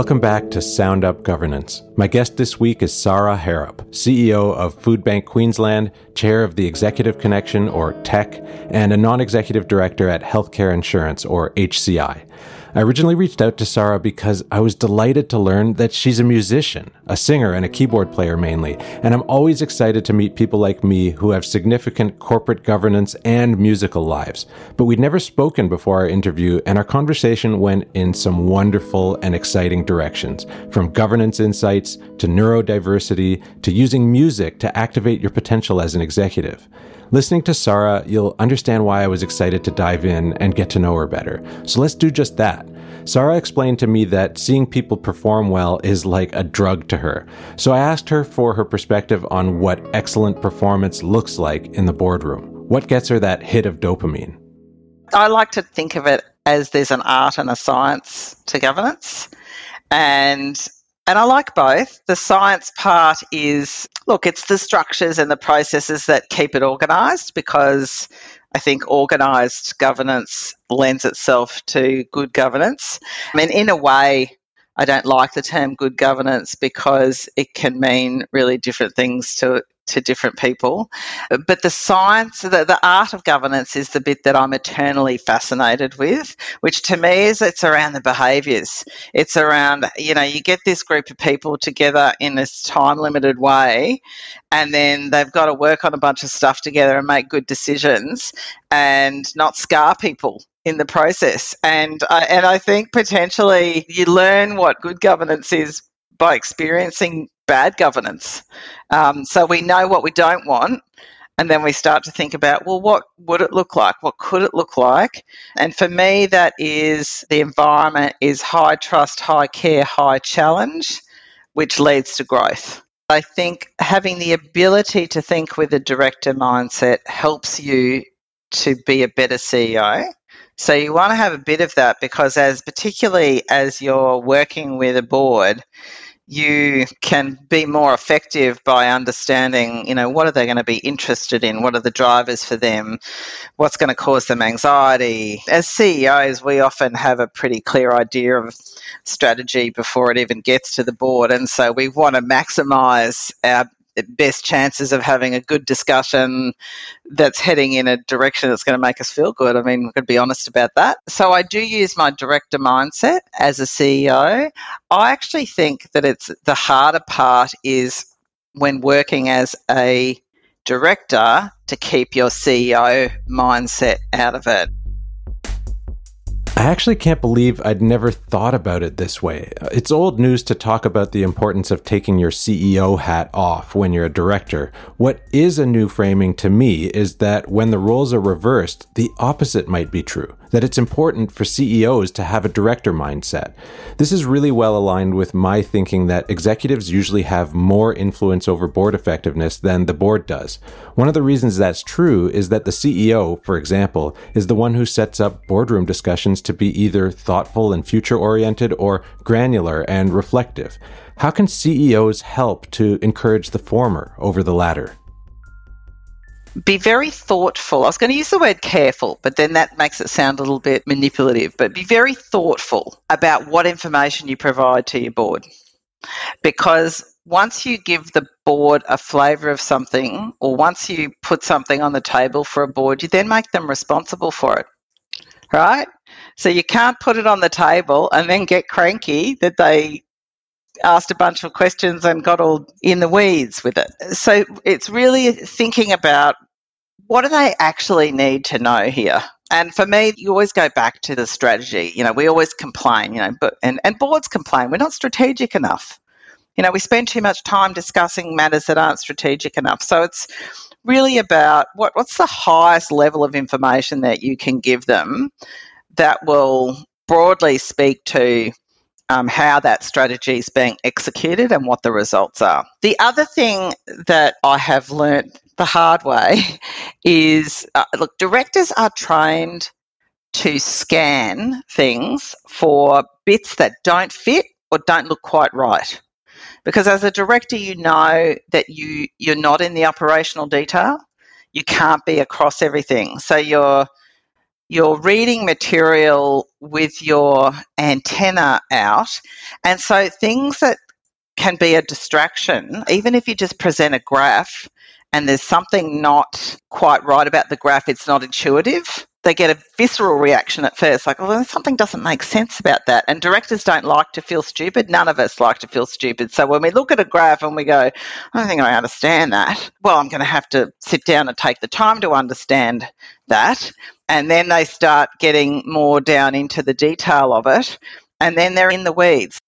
Welcome back to Sound Up Governance. My guest this week is Sara Harrup, CEO of Foodbank Queensland, chair of the Executive Connection, or TECH, and a non executive director at Healthcare Insurance, or HCI. I originally reached out to Sara because I was delighted to learn that she's a musician, a singer, and a keyboard player mainly. And I'm always excited to meet people like me who have significant corporate governance and musical lives. But we'd never spoken before our interview, and our conversation went in some wonderful and exciting directions from governance insights to neurodiversity to using music to activate your potential as an executive. Listening to Sara, you'll understand why I was excited to dive in and get to know her better. So let's do just that. Sara explained to me that seeing people perform well is like a drug to her. So I asked her for her perspective on what excellent performance looks like in the boardroom. What gets her that hit of dopamine? I like to think of it as there's an art and a science to governance. And and I like both. The science part is look, it's the structures and the processes that keep it organised because I think organised governance lends itself to good governance. I mean, in a way, I don't like the term good governance because it can mean really different things to to different people. But the science, the, the art of governance is the bit that I'm eternally fascinated with, which to me is it's around the behaviours. It's around, you know, you get this group of people together in this time limited way, and then they've got to work on a bunch of stuff together and make good decisions and not scar people in the process. And I, and I think potentially you learn what good governance is by experiencing bad governance. Um, so we know what we don't want. And then we start to think about, well, what would it look like? What could it look like? And for me, that is the environment is high trust, high care, high challenge, which leads to growth. I think having the ability to think with a director mindset helps you to be a better CEO. So you want to have a bit of that because as particularly as you're working with a board, you can be more effective by understanding, you know, what are they going to be interested in? What are the drivers for them? What's going to cause them anxiety? As CEOs, we often have a pretty clear idea of strategy before it even gets to the board. And so we want to maximize our best chances of having a good discussion that's heading in a direction that's going to make us feel good. I mean, going to be honest about that. So I do use my director mindset as a CEO. I actually think that it's the harder part is when working as a director to keep your CEO mindset out of it. I actually can't believe I'd never thought about it this way. It's old news to talk about the importance of taking your CEO hat off when you're a director. What is a new framing to me is that when the roles are reversed, the opposite might be true that it's important for CEOs to have a director mindset. This is really well aligned with my thinking that executives usually have more influence over board effectiveness than the board does. One of the reasons that's true is that the CEO, for example, is the one who sets up boardroom discussions to be either thoughtful and future oriented or granular and reflective. How can CEOs help to encourage the former over the latter? Be very thoughtful. I was going to use the word careful, but then that makes it sound a little bit manipulative. But be very thoughtful about what information you provide to your board. Because once you give the board a flavour of something, or once you put something on the table for a board, you then make them responsible for it. Right? So you can't put it on the table and then get cranky that they asked a bunch of questions and got all in the weeds with it. So it's really thinking about what do they actually need to know here? And for me, you always go back to the strategy. You know, we always complain, you know, but and, and boards complain, we're not strategic enough. You know, we spend too much time discussing matters that aren't strategic enough. So it's really about what, what's the highest level of information that you can give them that will broadly speak to um, how that strategy is being executed and what the results are. The other thing that I have learned the hard way is uh, look, directors are trained to scan things for bits that don't fit or don't look quite right. Because as a director, you know that you, you're not in the operational detail. You can't be across everything. So you're you're reading material with your antenna out. And so things that can be a distraction, even if you just present a graph and there's something not quite right about the graph, it's not intuitive. They get a visceral reaction at first, like, well, something doesn't make sense about that. And directors don't like to feel stupid. None of us like to feel stupid. So when we look at a graph and we go, I don't think I understand that, well, I'm going to have to sit down and take the time to understand that. And then they start getting more down into the detail of it. And then they're in the weeds.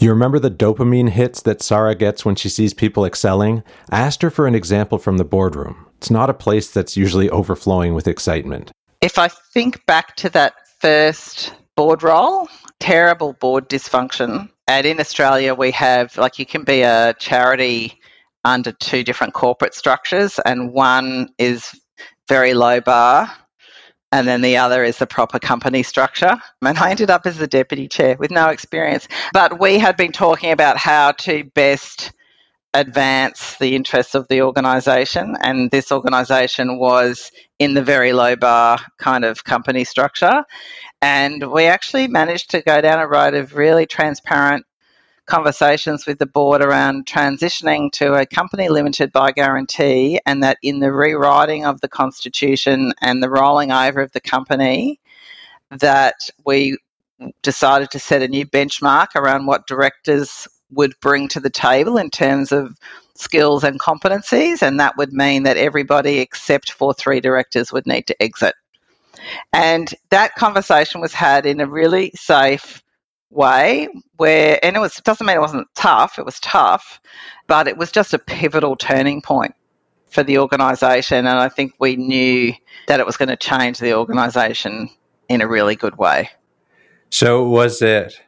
You remember the dopamine hits that Sara gets when she sees people excelling? I asked her for an example from the boardroom. It's not a place that's usually overflowing with excitement. If I think back to that first board role, terrible board dysfunction. And in Australia, we have, like, you can be a charity under two different corporate structures, and one is very low bar and then the other is the proper company structure. And I ended up as the deputy chair with no experience. But we had been talking about how to best advance the interests of the organisation, and this organisation was in the very low bar kind of company structure. And we actually managed to go down a road of really transparent conversations with the board around transitioning to a company limited by guarantee, and that in the rewriting of the constitution and the rolling over of the company, that we decided to set a new benchmark around what directors would bring to the table in terms of skills and competencies, and that would mean that everybody except for three directors would need to exit. And that conversation was had in a really safe, way where, and it was doesn't mean it wasn't tough. It was tough, but it was just a pivotal turning point for the organisation, and I think we knew that it was going to change the organisation in a really good way. So was it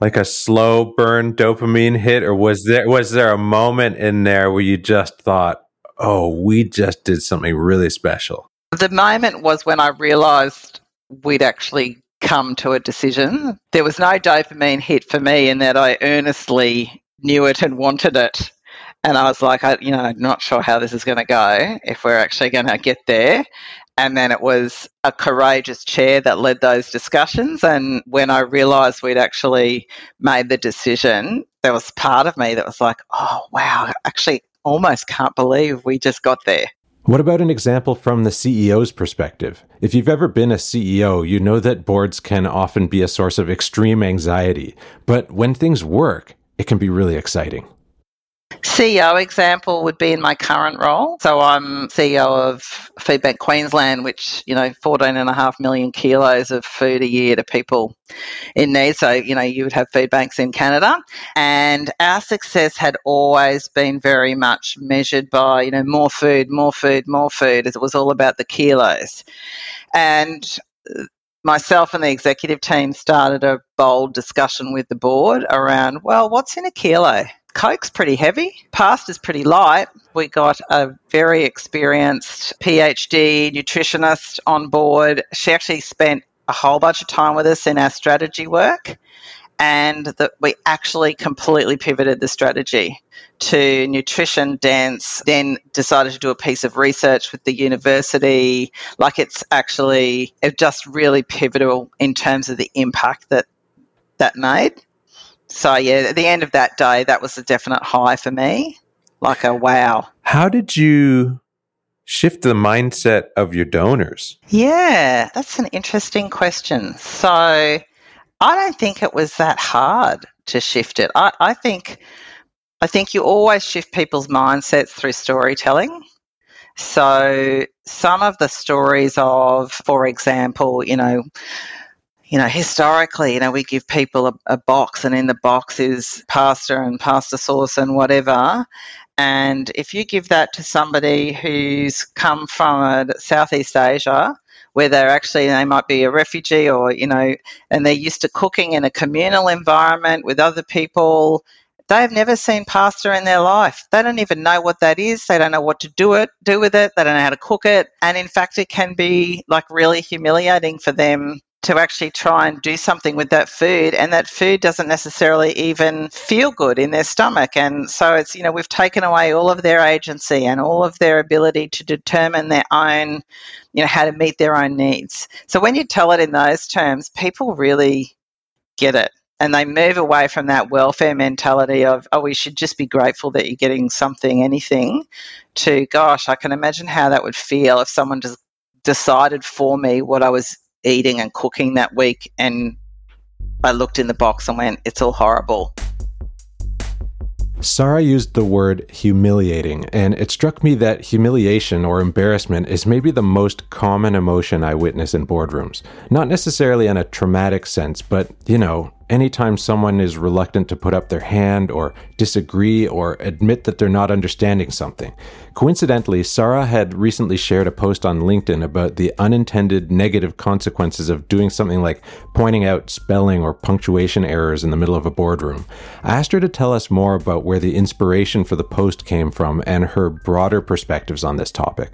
like a slow burn dopamine hit, or was there was there a moment in there where you just thought, "Oh, we just did something really special"? The moment was when I realised we'd actually come to a decision. There was no dopamine hit for me in that I earnestly knew it and wanted it. And I was like, I, you know, not sure how this is going to go, if we're actually going to get there. And then it was a courageous chair that led those discussions. And when I realised we'd actually made the decision, there was part of me that was like, oh, wow, actually almost can't believe we just got there. What about an example from the CEO's perspective? If you've ever been a CEO, you know that boards can often be a source of extreme anxiety, but when things work, it can be really exciting. CEO example would be in my current role. So I'm CEO of Foodbank Queensland, which, you know, 14 and a half million kilos of food a year to people in need. So, you know, you would have food banks in Canada. And our success had always been very much measured by, you know, more food, more food, more food. as It was all about the kilos. And uh, myself and the executive team started a bold discussion with the board around, well, what's in a kilo? Coke's pretty heavy, pasta's pretty light. We got a very experienced PhD nutritionist on board. She actually spent a whole bunch of time with us in our strategy work and that we actually completely pivoted the strategy to nutrition dense then decided to do a piece of research with the university like it's actually just really pivotal in terms of the impact that that made so yeah, at the end of that day, that was a definite high for me. Like a wow. How did you shift the mindset of your donors? Yeah, that's an interesting question. So I don't think it was that hard to shift it. I, I think I think you always shift people's mindsets through storytelling. So some of the stories of, for example, you know, you know, historically, you know, we give people a, a, box and in the box is pasta and pasta sauce and whatever. And if you give that to somebody who's come from Southeast Asia, where they're actually, they might be a refugee or, you know, and they're used to cooking in a communal environment with other people, they've never seen pasta in their life. They don't even know what that is. They don't know what to do it, do with it. They don't know how to cook it. And in fact, it can be like really humiliating for them to actually try and do something with that food and that food doesn't necessarily even feel good in their stomach. And so it's you know we've taken away all of their agency and all of their ability to determine their own you know how to meet their own needs. So when you tell it in those terms people really get it and they move away from that welfare mentality of oh we should just be grateful that you're getting something anything to gosh i can imagine how that would feel if someone just decided for me what i was eating and cooking that week and I looked in the box and went, it's all horrible. Sara used the word humiliating, and it struck me that humiliation or embarrassment is maybe the most common emotion I witness in boardrooms. Not necessarily in a traumatic sense, but, you know, anytime someone is reluctant to put up their hand or disagree or admit that they're not understanding something. Coincidentally, Sara had recently shared a post on LinkedIn about the unintended negative consequences of doing something like pointing out spelling or punctuation errors in the middle of a boardroom. I asked her to tell us more about where the inspiration for the post came from and her broader perspectives on this topic.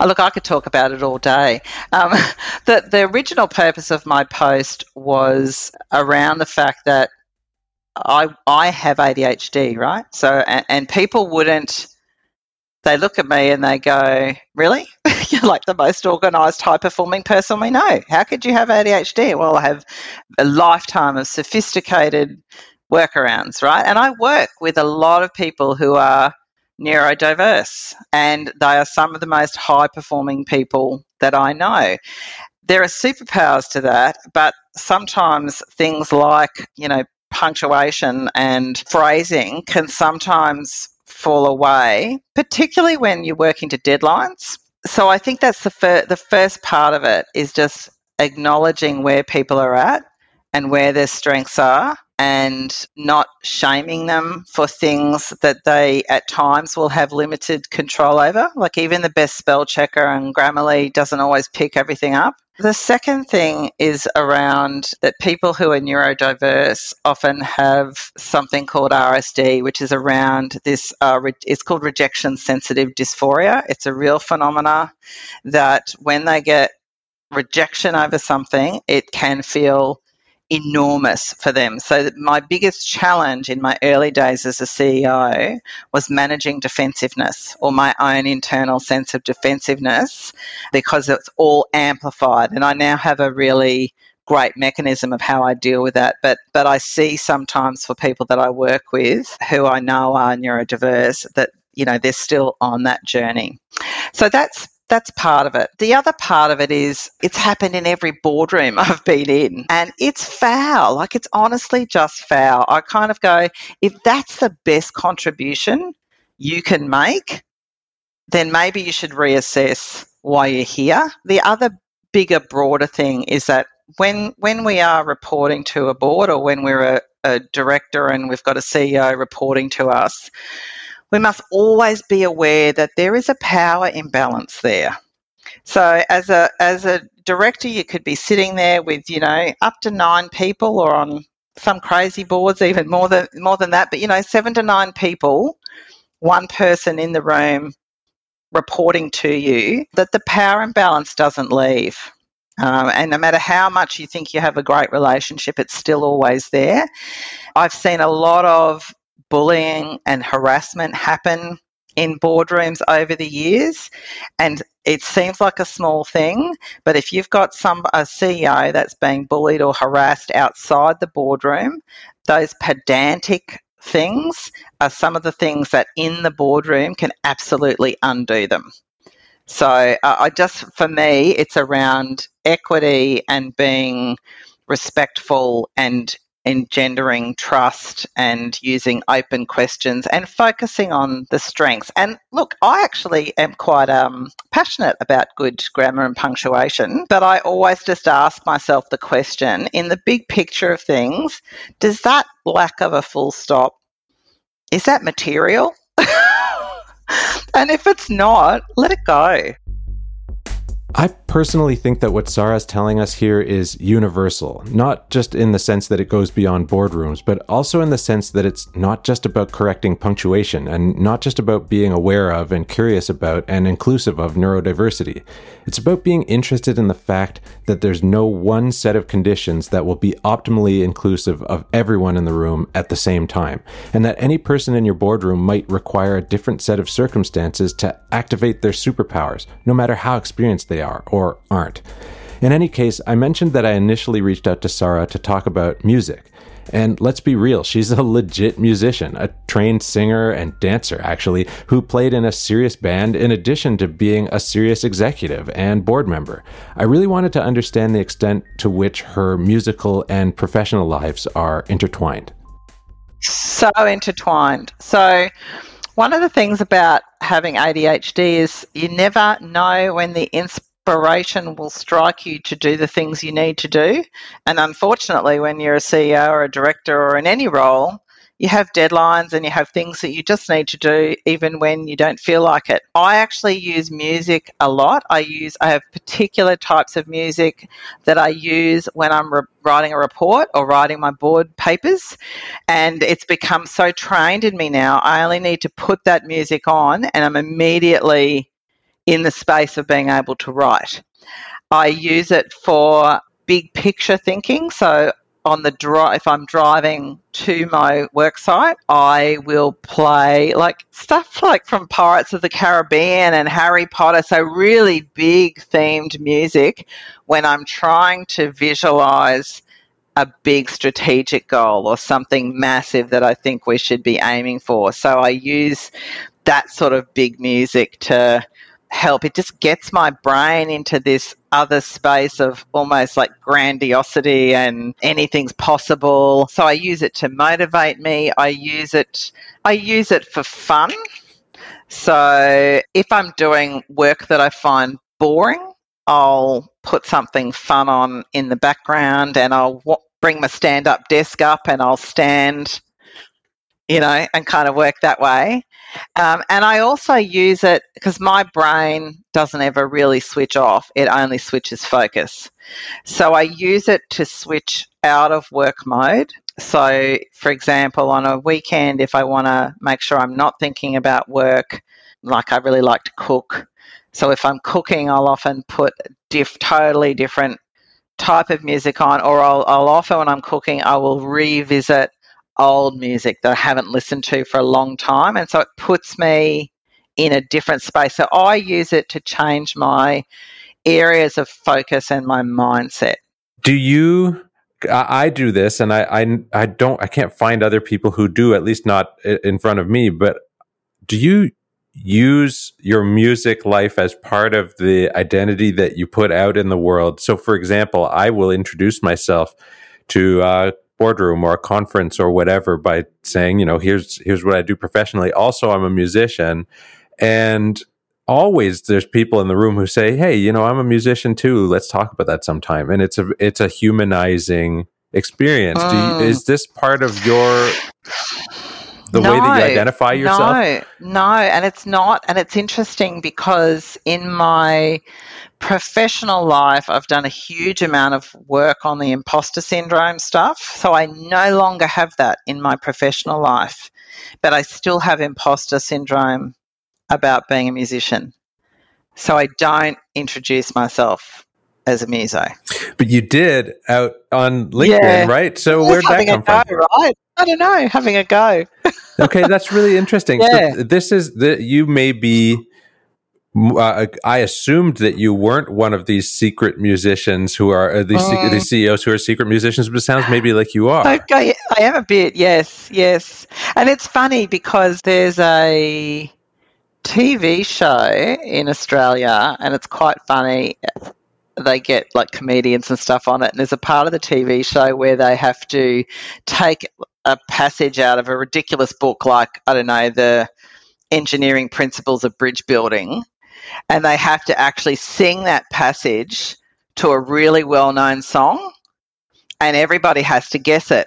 Oh, look, I could talk about it all day. Um, the, the original purpose of my post was around the fact that I, I have ADHD, right? So, and, and people wouldn't, they look at me and they go, Really? You're like the most organized, high performing person we know. How could you have ADHD? Well, I have a lifetime of sophisticated workarounds, right? And I work with a lot of people who are neurodiverse, and they are some of the most high performing people that I know. There are superpowers to that, but sometimes things like, you know, punctuation and phrasing can sometimes fall away, particularly when you're working to deadlines. So I think that's the fir- the first part of it is just acknowledging where people are at and where their strengths are and not shaming them for things that they at times will have limited control over. Like even the best spell checker and Grammarly doesn't always pick everything up. The second thing is around that people who are neurodiverse often have something called RSD, which is around this, uh, re- it's called rejection sensitive dysphoria. It's a real phenomena that when they get rejection over something, it can feel enormous for them. So, my biggest challenge in my early days as a CEO was managing defensiveness or my own internal sense of defensiveness because it's all amplified. And I now have a really great mechanism of how I deal with that. But but I see sometimes for people that I work with who I know are neurodiverse that you know they're still on that journey. So that's that's part of it. The other part of it is it's happened in every boardroom I've been in, and it's foul. Like it's honestly just foul. I kind of go, if that's the best contribution you can make, then maybe you should reassess why you're here. The other bigger, broader thing is that when when we are reporting to a board or when we're a, a director and we've got a CEO reporting to us, we must always be aware that there is a power imbalance there. So as a as a director, you could be sitting there with you know up to nine people, or on some crazy boards even more than more than that. But you know, seven to nine people, one person in the room reporting to you. That the power imbalance doesn't leave. Um, and no matter how much you think you have a great relationship, it's still always there. I've seen a lot of bullying and harassment happen in boardrooms over the years. And it seems like a small thing but if you've got some a CEO that's being bullied or harassed outside the boardroom those pedantic things are some of the things that in the boardroom can absolutely undo them. So uh, I just for me it's around equity and being respectful and engendering trust and using open questions and focusing on the strengths. And look, I actually am quite um, passionate about good grammar and punctuation, but I always just ask myself the question in the big picture of things, does that lack of a full stop, is that material? and if it's not, let it go. I personally think that what Sara's telling us here is universal, not just in the sense that it goes beyond boardrooms, but also in the sense that it's not just about correcting punctuation and not just about being aware of and curious about and inclusive of neurodiversity. It's about being interested in the fact that there's no one set of conditions that will be optimally inclusive of everyone in the room at the same time, and that any person in your boardroom might require a different set of circumstances to activate their superpowers, no matter how experienced they are are or aren't. In any case, I mentioned that I initially reached out to Sara to talk about music. And let's be real, she's a legit musician, a trained singer and dancer, actually, who played in a serious band in addition to being a serious executive and board member. I really wanted to understand the extent to which her musical and professional lives are intertwined. So intertwined. So, one of the things about having ADHD is you never know when the inspiration inspiration will strike you to do the things you need to do. And unfortunately, when you're a CEO or a director or in any role, you have deadlines and you have things that you just need to do even when you don't feel like it. I actually use music a lot. I use I have particular types of music that I use when I'm re- writing a report or writing my board papers and it's become so trained in me now. I only need to put that music on and I'm immediately in the space of being able to write. I use it for big picture thinking. So on the drive, if I'm driving to my work site, I will play like stuff like from Pirates of the Caribbean and Harry Potter. So really big themed music when I'm trying to visualize a big strategic goal or something massive that I think we should be aiming for. So I use that sort of big music to help. It just gets my brain into this other space of almost like grandiosity and anything's possible. So I use it to motivate me. I use it I use it for fun. So if I'm doing work that I find boring, I'll put something fun on in the background and I'll bring my stand up desk up and I'll stand you know, and kind of work that way. Um, and I also use it because my brain doesn't ever really switch off, it only switches focus. So I use it to switch out of work mode. So, for example, on a weekend, if I want to make sure I'm not thinking about work, like I really like to cook. So if I'm cooking, I'll often put diff totally different type of music on, or I'll, I'll often when I'm cooking, I will revisit old music that I haven't listened to for a long time. And so it puts me in a different space. So I use it to change my areas of focus and my mindset. Do you? I do this, and I, I, I don't. I can't find other people who do. At least not in front of me. But do you use your music life as part of the identity that you put out in the world? So, for example, I will introduce myself to uh, boardroom or a conference or whatever by saying, you know, here's here's what I do professionally. Also, I'm a musician, and always there's people in the room who say, "Hey, you know, I'm a musician too. Let's talk about that sometime." And it's a it's a humanizing experience. You, mm. is this part of your the no, way that you identify yourself? No, no, and it's not. And it's interesting because in my professional life, I've done a huge amount of work on the imposter syndrome stuff. So I no longer have that in my professional life, but I still have imposter syndrome about being a musician. So I don't introduce myself as a muso. But you did out on LinkedIn, yeah. right? So where'd that come go, from? Right? I don't know, having a go. okay, that's really interesting. Yeah. So this is the you may be uh, I assumed that you weren't one of these secret musicians who are uh, these, these CEOs who are secret musicians, but it sounds maybe like you are. Okay, I am a bit, yes, yes. And it's funny because there's a TV show in Australia, and it's quite funny. They get like comedians and stuff on it, and there's a part of the TV show where they have to take a passage out of a ridiculous book, like I don't know the engineering principles of bridge building and they have to actually sing that passage to a really well known song, and everybody has to guess it.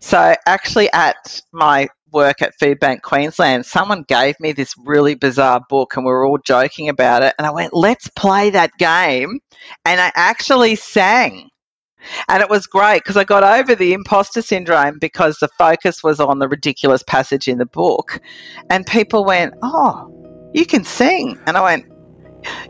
So, actually, at my work at Foodbank Queensland, someone gave me this really bizarre book and we were all joking about it. And I went, let's play that game. And I actually sang. And it was great because I got over the imposter syndrome because the focus was on the ridiculous passage in the book. And people went, Oh, you can sing. And I went,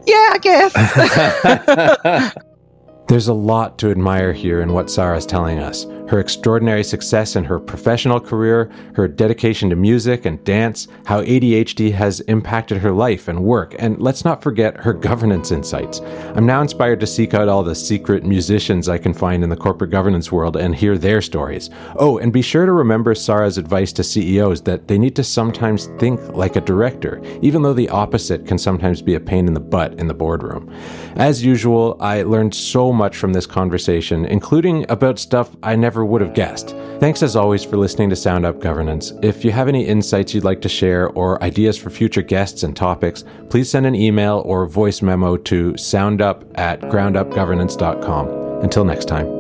Yeah, I guess. There's a lot to admire here in what Sara's telling us her extraordinary success in her professional career, her dedication to music and dance, how ADHD has impacted her life and work, and let's not forget her governance insights. I'm now inspired to seek out all the secret musicians I can find in the corporate governance world and hear their stories. Oh, and be sure to remember Sara's advice to CEOs that they need to sometimes think like a director, even though the opposite can sometimes be a pain in the butt in the boardroom. As usual, I learned so much from this conversation, including about stuff I never never would have guessed. Thanks as always for listening to Sound Up Governance. If you have any insights you'd like to share or ideas for future guests and topics, please send an email or voice memo to soundup at groundupgovernance.com. Until next time.